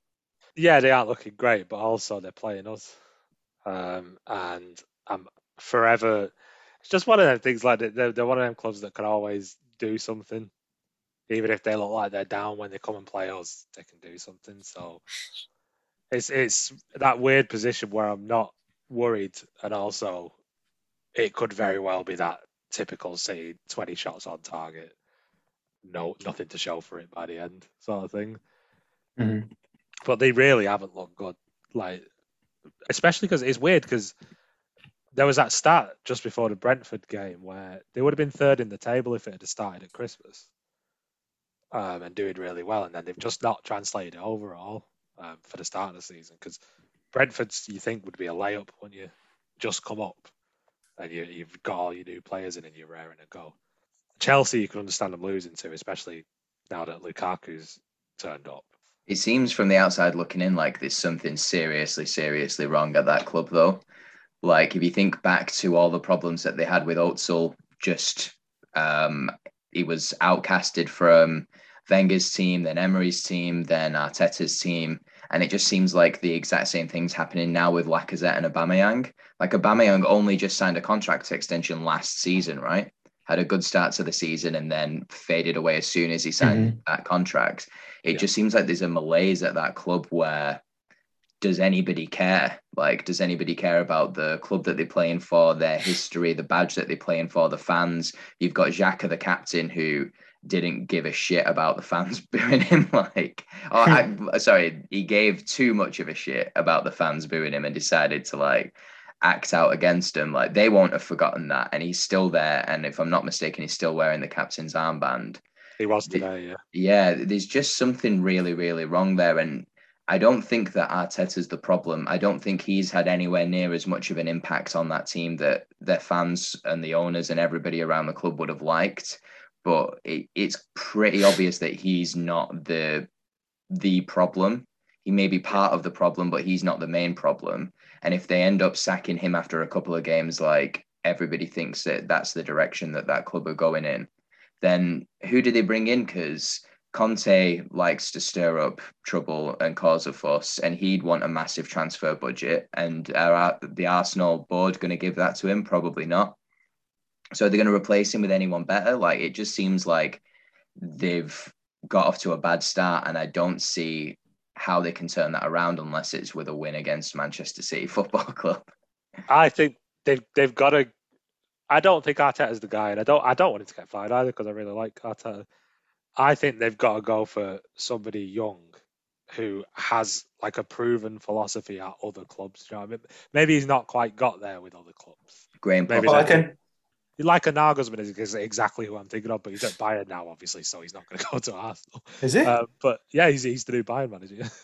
Yeah, they aren't looking great, but also they're playing us. Um, and I'm forever. It's just one of them things. Like they're, they're one of them clubs that can always do something, even if they look like they're down. When they come and play us, they can do something. So it's it's that weird position where I'm not worried, and also it could very well be that typical say 20 shots on target, no nothing to show for it by the end sort of thing. Mm-hmm. But they really haven't looked good, like especially because it's weird because there was that stat just before the Brentford game where they would have been third in the table if it had started at Christmas. Um, and doing really well, and then they've just not translated it overall um, for the start of the season because Brentford's you think would be a layup when you just come up and you, you've got all your new players in and you're raring to go. Chelsea, you can understand them losing to, especially now that Lukaku's turned up. It seems from the outside looking in like there's something seriously, seriously wrong at that club, though. Like if you think back to all the problems that they had with Özil, just um, he was outcasted from Wenger's team, then Emery's team, then Arteta's team, and it just seems like the exact same things happening now with Lacazette and Aubameyang. Like Aubameyang only just signed a contract extension last season, right? Had a good start to the season and then faded away as soon as he signed mm-hmm. that contract. It yeah. just seems like there's a malaise at that club where does anybody care? Like, does anybody care about the club that they're playing for, their history, the badge that they're playing for, the fans? You've got Xhaka, the captain, who didn't give a shit about the fans <laughs> booing him. Like, oh, I, <laughs> sorry, he gave too much of a shit about the fans booing him and decided to like act out against him. Like, they won't have forgotten that, and he's still there. And if I'm not mistaken, he's still wearing the captain's armband. He was today, yeah. Yeah, there's just something really, really wrong there, and I don't think that Arteta's the problem. I don't think he's had anywhere near as much of an impact on that team that their fans and the owners and everybody around the club would have liked. But it, it's pretty obvious that he's not the the problem. He may be part of the problem, but he's not the main problem. And if they end up sacking him after a couple of games, like everybody thinks that that's the direction that that club are going in, then who do they bring in? Because Conte likes to stir up trouble and cause a fuss, and he'd want a massive transfer budget. And are the Arsenal board going to give that to him? Probably not. So they're going to replace him with anyone better. Like it just seems like they've got off to a bad start, and I don't see how they can turn that around unless it's with a win against Manchester City <laughs> Football Club. I think they've they've got to. I don't think Arteta's the guy, and I don't I don't want him to get fired either because I really like Arteta. I think they've got to go for somebody young who has like a proven philosophy at other clubs. You know I mean? Maybe he's not quite got there with other clubs. Graham Maybe like, like a Nagelsmann is exactly who I'm thinking of, but he's at Bayern now, obviously, so he's not going <laughs> to go to Arsenal. Is he? Uh, but yeah, he's, he's the new Bayern manager. <laughs>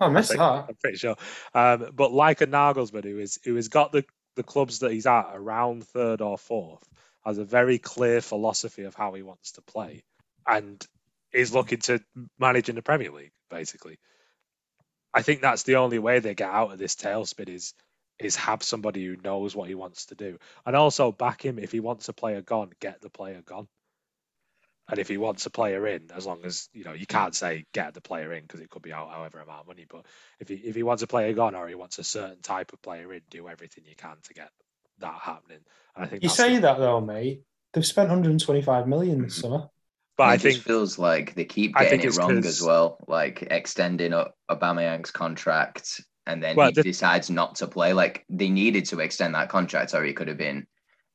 Oh, I missed that. I'm pretty sure. Um, but like a Nagelsmann, who is who has got the, the clubs that he's at around third or fourth, has a very clear philosophy of how he wants to play and is looking to manage in the Premier League, basically. I think that's the only way they get out of this tailspin is is have somebody who knows what he wants to do. And also back him if he wants a player gone, get the player gone. And if he wants a player in, as long as you know, you can't say get the player in because it could be out however amount of money. But if he if he wants a player gone or he wants a certain type of player in, do everything you can to get that happening. And I think you say the, that though, mate. They've spent 125 million mm-hmm. this summer. But it I think feels like they keep getting it wrong as well, like extending Aubameyang's contract, and then well, he the... decides not to play. Like they needed to extend that contract, or he could have been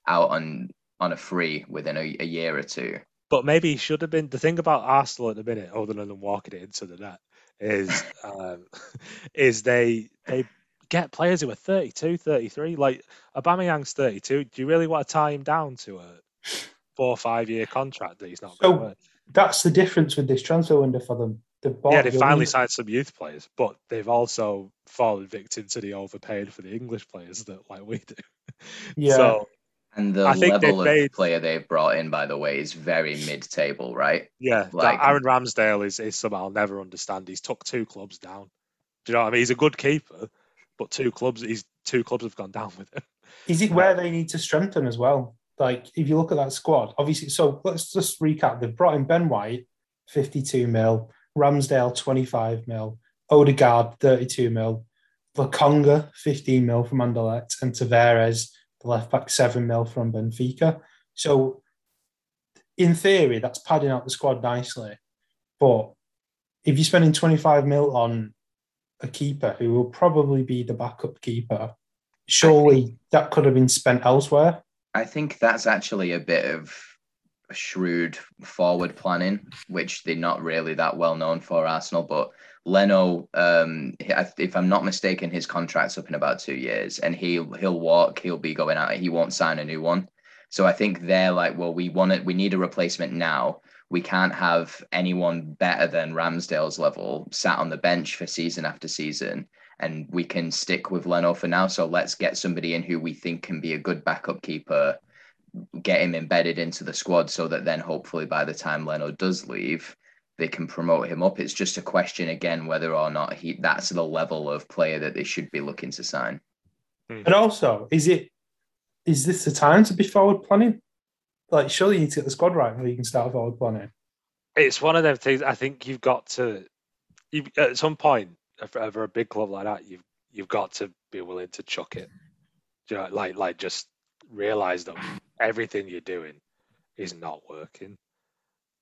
out on on a free within a, a year or two. But maybe he should have been. The thing about Arsenal at the minute, other than them walking it into the net, is <laughs> um, is they they get players who are 32, 33. Like Aubameyang's 32. Do you really want to tie him down to a four or five year contract that he's not going so to That's the difference with this transfer window for them. The yeah, they finally signed some youth players, but they've also fallen victim to the overpaid for the English players that like we do. <laughs> Yeah. So And the I think level of made- player they've brought in, by the way, is very mid-table, right? yeah, Like- Aaron Ramsdale is, is something I'll never understand. He's took two clubs down. Do you know what I mean? He's a good keeper, but two clubs he's two clubs have gone down with him. <laughs> Is it where they need to strengthen as well? Like, if you look at that squad, obviously, so let's just recap. They've brought in Ben White, 52 mil, Ramsdale, 25 mil, Odegaard, 32 mil, Lokonga, 15 mil from Anderlecht, and Tavares, the left back, 7 mil from Benfica. So, in theory, that's padding out the squad nicely. But if you're spending 25 mil on a keeper who will probably be the backup keeper, surely that could have been spent elsewhere. I think that's actually a bit of shrewd forward planning, which they're not really that well known for Arsenal. But Leno, um, if I'm not mistaken, his contract's up in about two years, and he'll he'll walk. He'll be going out. He won't sign a new one. So I think they're like, well, we want it. We need a replacement now. We can't have anyone better than Ramsdale's level sat on the bench for season after season and we can stick with Leno for now. So let's get somebody in who we think can be a good backup keeper, get him embedded into the squad so that then hopefully by the time Leno does leave, they can promote him up. It's just a question again whether or not he that's the level of player that they should be looking to sign. Hmm. And also, is it is this the time to be forward planning? Like, surely you need to get the squad right before you can start forward planning. It's one of them things. I think you've got to, you at some point for, for a big club like that, you've you've got to be willing to chuck it. You know, like like just realize that everything you're doing is not working,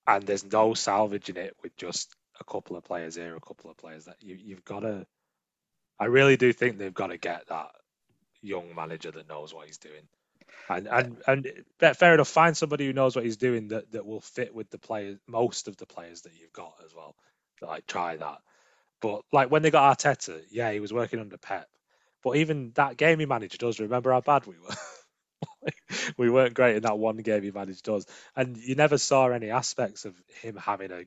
and there's no salvaging it with just a couple of players here, a couple of players that you you've got to. I really do think they've got to get that young manager that knows what he's doing. And and and fair enough. Find somebody who knows what he's doing that, that will fit with the players, most of the players that you've got as well. Like try that. But like when they got Arteta, yeah, he was working under Pep. But even that game he managed us. Remember how bad we were. <laughs> <laughs> we weren't great in that one game he managed us, and you never saw any aspects of him having a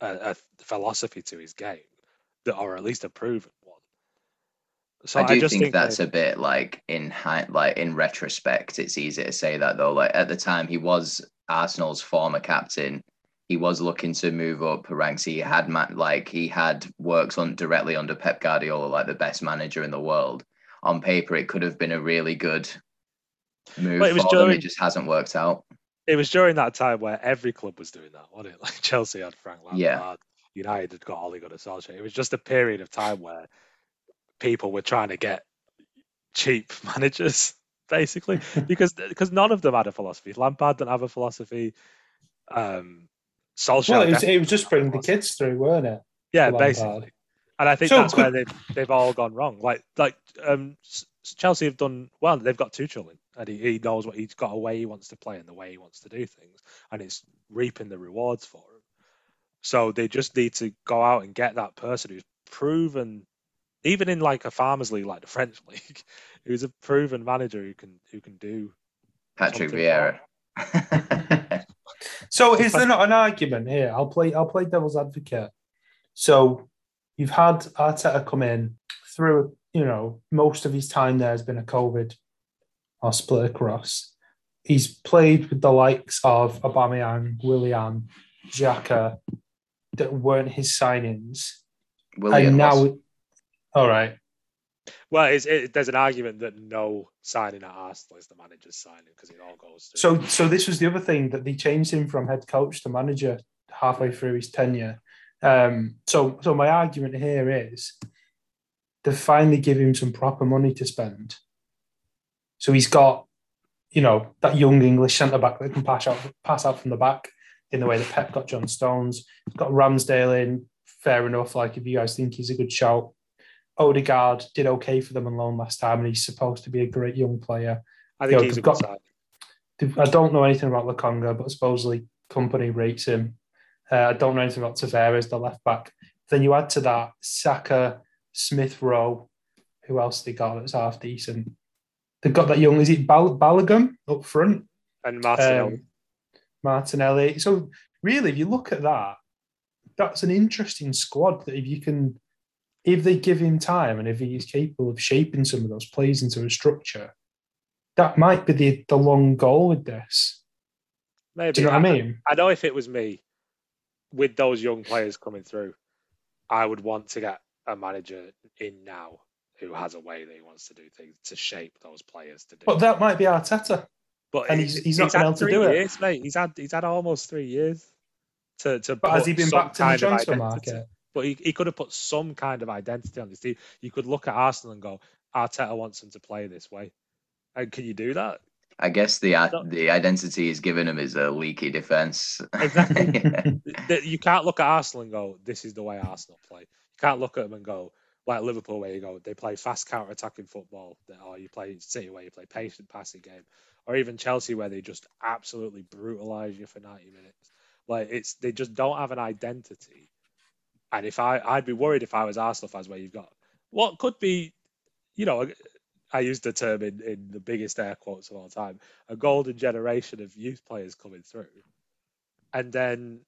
a, a philosophy to his game, that or at least a proven one. So I do just think, that's they- a bit like in like in retrospect, it's easy to say that though. Like at the time, he was Arsenal's former captain. He was looking to move up ranks. He had like he had worked on directly under Pep Guardiola, like the best manager in the world. On paper, it could have been a really good move Well, it was for them. during- It just hasn't worked out. it was during that time where every club was doing that, wasn't it? <laughs> Like Chelsea had Frank Lampard, Yeah. United had got Ole Gunnar Solskjaer. It was just a period of time where people were trying to get cheap <laughs> managers, basically, <laughs> because because none of them had a philosophy. Lampard didn't have a philosophy. Um, Solskjaer, Well, it was, it was just didn't have a bringing the kids through, weren't it? Yeah, basically. And I think So that's where they've they've all gone wrong. Like like um, Chelsea have done well. They've got two in, and he, he knows what he's got a way he wants to play and the way he wants to do things, and it's reaping the rewards for him. So they just need to go out and get that person who's proven, even in like a farmers league like the French <laughs> league, who's a proven manager who can who can do. Patrick Vieira. So is there not an argument here? I'll play. I'll play devil's advocate. So you've had Arteta come in through. You know, most of his time there has been a COVID or split across. He's played with the likes of Aubameyang, Willian, Xhaka, that weren't his signings, William and now, was. all right. Well, it's, it, there's an argument that no signing at Arsenal is the manager's signing because it all goes. To, So, so this was the other thing that they changed him from head coach to manager halfway through his tenure. Um, so, so my argument here is to finally give him some proper money to spend. So he's got, you know, that young English centre back that can pass out, pass out from the back in the way that Pep got John Stones. He's got Ramsdale in, fair enough. Like if you guys think he's a good shout. Odegaard did okay for them on loan last time, and he's supposed to be a great young player. I think you know, he's got-. I don't know anything about Lokonga, but supposedly Kompany rates him. Uh, I don't know anything about Tavares, the left back. Then you add to that Saka, Smith Rowe. Who else they got that's half decent? They've got that young, is it Bal- up front? And Martinelli. Um, Martinelli. So really, if you look at that, that's an interesting squad that if you can, if they give him time and if he is capable of shaping some of those plays into a structure, that might be the, the long goal with this. Maybe. Do you know what I mean? I know if it was me, with those young players coming through, I would want to get a manager in now who has a way that he wants to do things to shape those players to do. But that might be Arteta. But and he's- he's not been able to three do it. years, mate. He's had he's had almost three years to to. But has he been back to the transfer market? But he, he could have put some kind of identity on this team. You could look at Arsenal and go, Arteta wants him to play this way. And can you do that? I guess the uh, No. the identity he's given him is a leaky defense. Exactly. <laughs> Th- You can't look at Arsenal and go, this is the way Arsenal play. You can't look at them and go, like Liverpool, where you go, they play fast counter attacking football, or oh, you play City, where you play patient passing game, or even Chelsea, where they just absolutely brutalize you for 90 minutes. Like, it's they just don't have an identity. And if I, I'd be worried if I was Arsenal fans, where you've got what could be, you know, I use the term in, in the biggest air quotes of all time, a golden generation of youth players coming through, and then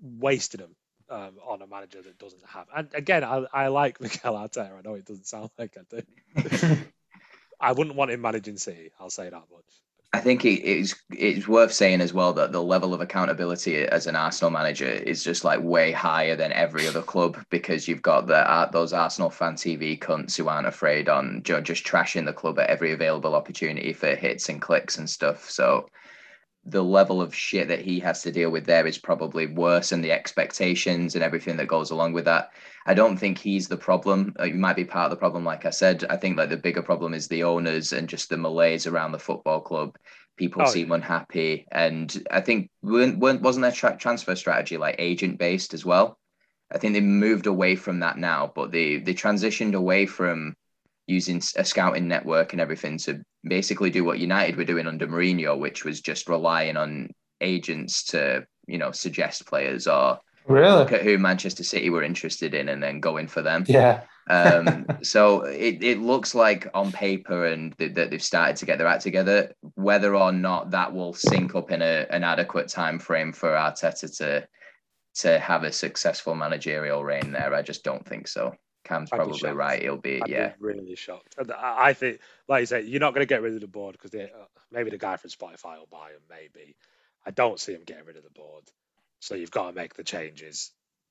wasting them um, on a manager that doesn't have. And again, I, I like <laughs> Mikel Arteta. I know it doesn't sound like I do. <laughs> I wouldn't want him managing City. I'll say that much. I think it, it's it's worth saying as well that the level of accountability as an Arsenal manager is just like way higher than every other club because you've got the uh, those Arsenal fan TV cunts who aren't afraid on just trashing the club at every available opportunity for hits and clicks and stuff. So the level of shit that he has to deal with there is probably worse and the expectations and everything that goes along with that. I don't think he's the problem. Uh, It might be part of the problem, like I said. I think like the bigger problem is the owners and just the malaise around the football club. People Oh, seem unhappy, and I think weren't, weren't- wasn't their tra- transfer strategy like agent based as well? I think they moved away from that now, but they they transitioned away from using a scouting network and everything to basically do what United were doing under Mourinho, which was just relying on agents to you know suggest players or look at who Manchester City were interested in and then going for them. Yeah. Um, <laughs> so it, it looks like on paper and th- that they've started to get their act together. Whether or not that will sync up in a, an adequate time frame for Arteta to to have a successful managerial reign there, I just don't think so. Cam's I'd probably right. He'll be I'd yeah. be really shocked. And I I think, like you say, you're not going to get rid of the board because uh, maybe the guy from Spotify will buy him. Maybe I don't see him getting rid of the board. So you've got to make the changes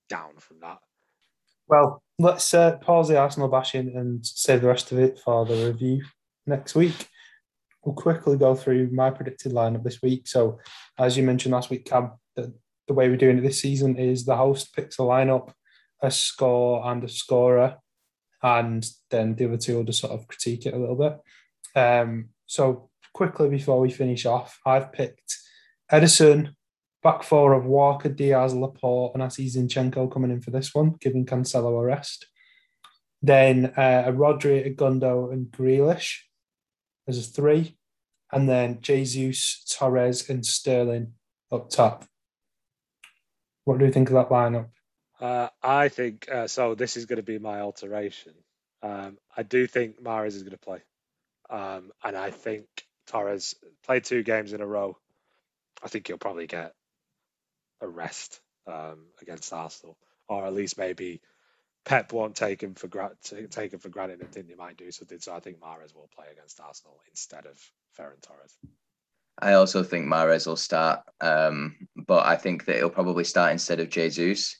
down from that. Well, let's uh, pause the Arsenal bashing and save the rest of it for the review next week. We'll quickly go through my predicted lineup this week. So, as you mentioned last week, Cam, the, the way we're doing it this season is the host picks a lineup, a score, and a scorer, and then the other two will just sort of critique it a little bit. Um, so, quickly before we finish off, I've picked Ederson, back four of Walker, Dias, Laporte, and I see Zinchenko coming in for this one, giving Cancelo a rest. Then uh, a Rodri, a Gundo, and Grealish as a three. And then Jesus, Torres, and Sterling up top. What do you think of that lineup? Uh, I think uh, so. This is going to be my alteration. Um, I do think Mahrez is going to play, um, and I think Torres played two games in a row. I think he'll probably get a rest um, against Arsenal, or at least maybe Pep won't take him for gra- take him for granted and think he might do something. So I think Mahrez will play against Arsenal instead of Ferran Torres. I also think Mahrez will start, um, but I think that he'll probably start instead of Jesus.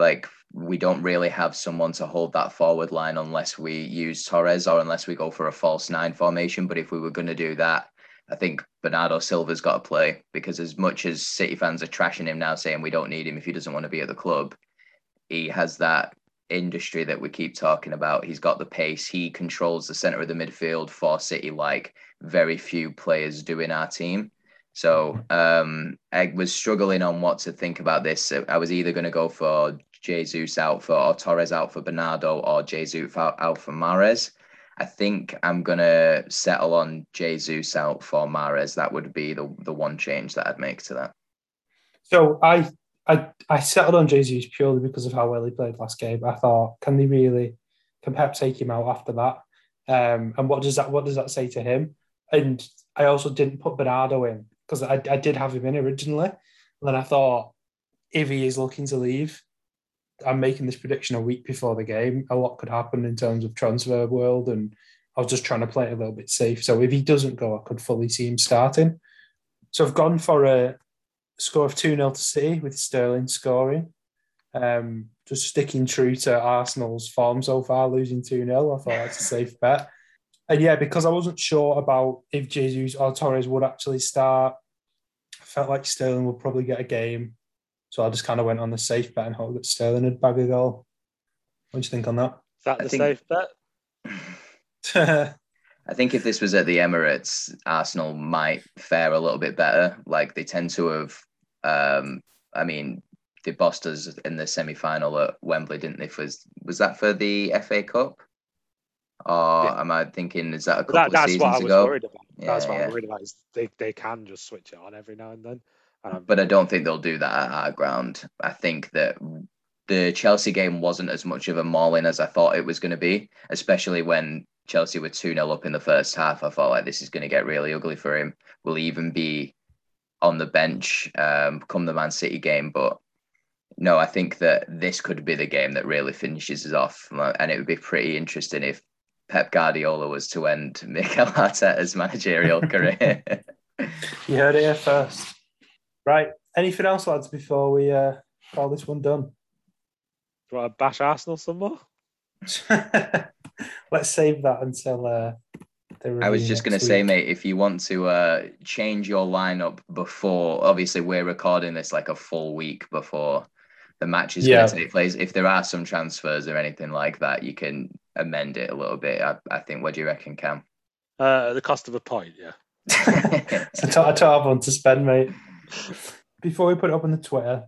Like we don't really have someone to hold that forward line unless we use Torres or unless we go for a false nine formation. But if we were going to do that, I think Bernardo Silva's got to play because as much as City fans are trashing him now, saying we don't need him if he doesn't want to be at the club, he has that industry that we keep talking about. He's got the pace. He controls the center of the midfield for City like very few players do in our team. So um, I was struggling on what to think about this. I was either going to go for Jesus out for or Torres out for Bernardo or Jesus out, for Mahrez. I think I'm gonna settle on Jesus out for Mahrez. That would be the the one change that I'd make to that. So I I I settled on Jesus purely because of how well he played last game. I thought, can they really can Pep take him out after that? Um, and what does that what does that say to him? And I also didn't put Bernardo in because I, I did have him in originally. And then I thought if he is looking to leave, I'm making this prediction a week before the game. A lot could happen in terms of transfer world, and I was just trying to play it a little bit safe. So if he doesn't go, I could fully see him starting. So I've gone for a score of 2 0 to City with Sterling scoring. Um, just sticking true to Arsenal's form so far, losing 2 0. I thought that's a safe bet. And yeah, because I wasn't sure about if Jesus or Torres would actually start, I felt like Sterling would probably get a game. So I just kind of went on the safe bet and hope that Sterling would bag a goal. What do you think on that? Is that I the think- safe bet? <laughs> I think if this was at the Emirates, Arsenal might fare a little bit better. Like they tend to have. Um, I mean, they bossed us in the semi final at Wembley, didn't they? For, was that for the FA Cup? Or Yeah. am I thinking is that a couple That, of that's seasons what I was ago? worried about. that's Yeah, what yeah. I'm worried about. Is they, they can just switch it on every now and then. And I'm- but I don't think they'll do that at our ground. I think that the Chelsea game wasn't as much of a mauling as I thought it was going to be, especially when Chelsea were 2 0 up in the first half. I thought like this is going to get really ugly for him. Will he even be on the bench um, come the Man City game? But no, I think that this could be the game that really finishes us off. And it would be pretty interesting if Pep Guardiola was to end <laughs> Mikel Arteta's managerial <laughs> career. you heard it here first. Right. Anything else, lads, before we uh, call this one done? Do you want to bash Arsenal some more? <laughs> Let's save that until uh, the I was just going to say, mate, if you want to uh, change your lineup before, obviously, we're recording this like a full week before the match is Yeah. going to take place. If there are some transfers or anything like that, you can amend it a little bit. I, I think. What do you reckon, Cam? Uh, the cost of a point, yeah. <laughs> <laughs> It's a t- a 12 one to spend, mate. Before we put it up on the Twitter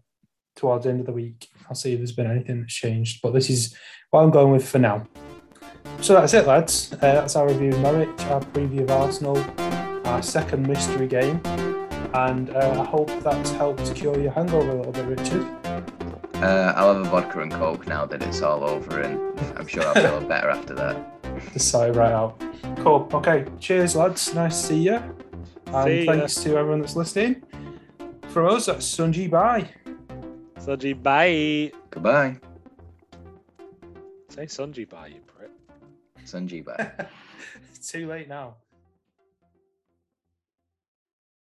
towards the end of the week, I'll see if there's been anything that's changed. But this is what I'm going with for now. So that's it, lads. Uh, that's our review of Norwich, our preview of Arsenal, our second mystery game. And uh, I hope that's helped cure your hangover a little bit, Richard. uh, I'll have a vodka and coke now that it's all over, and I'm sure I'll feel better after that. <laughs> Just sigh right out. Cool. Okay. Cheers, lads. Nice to see you. And See thanks to everyone that's listening. For us, that's Sunji Bye. Sunji, bye. Goodbye, Say Sunji, bye, you prick. Sanji. Bye. <laughs> Too late now.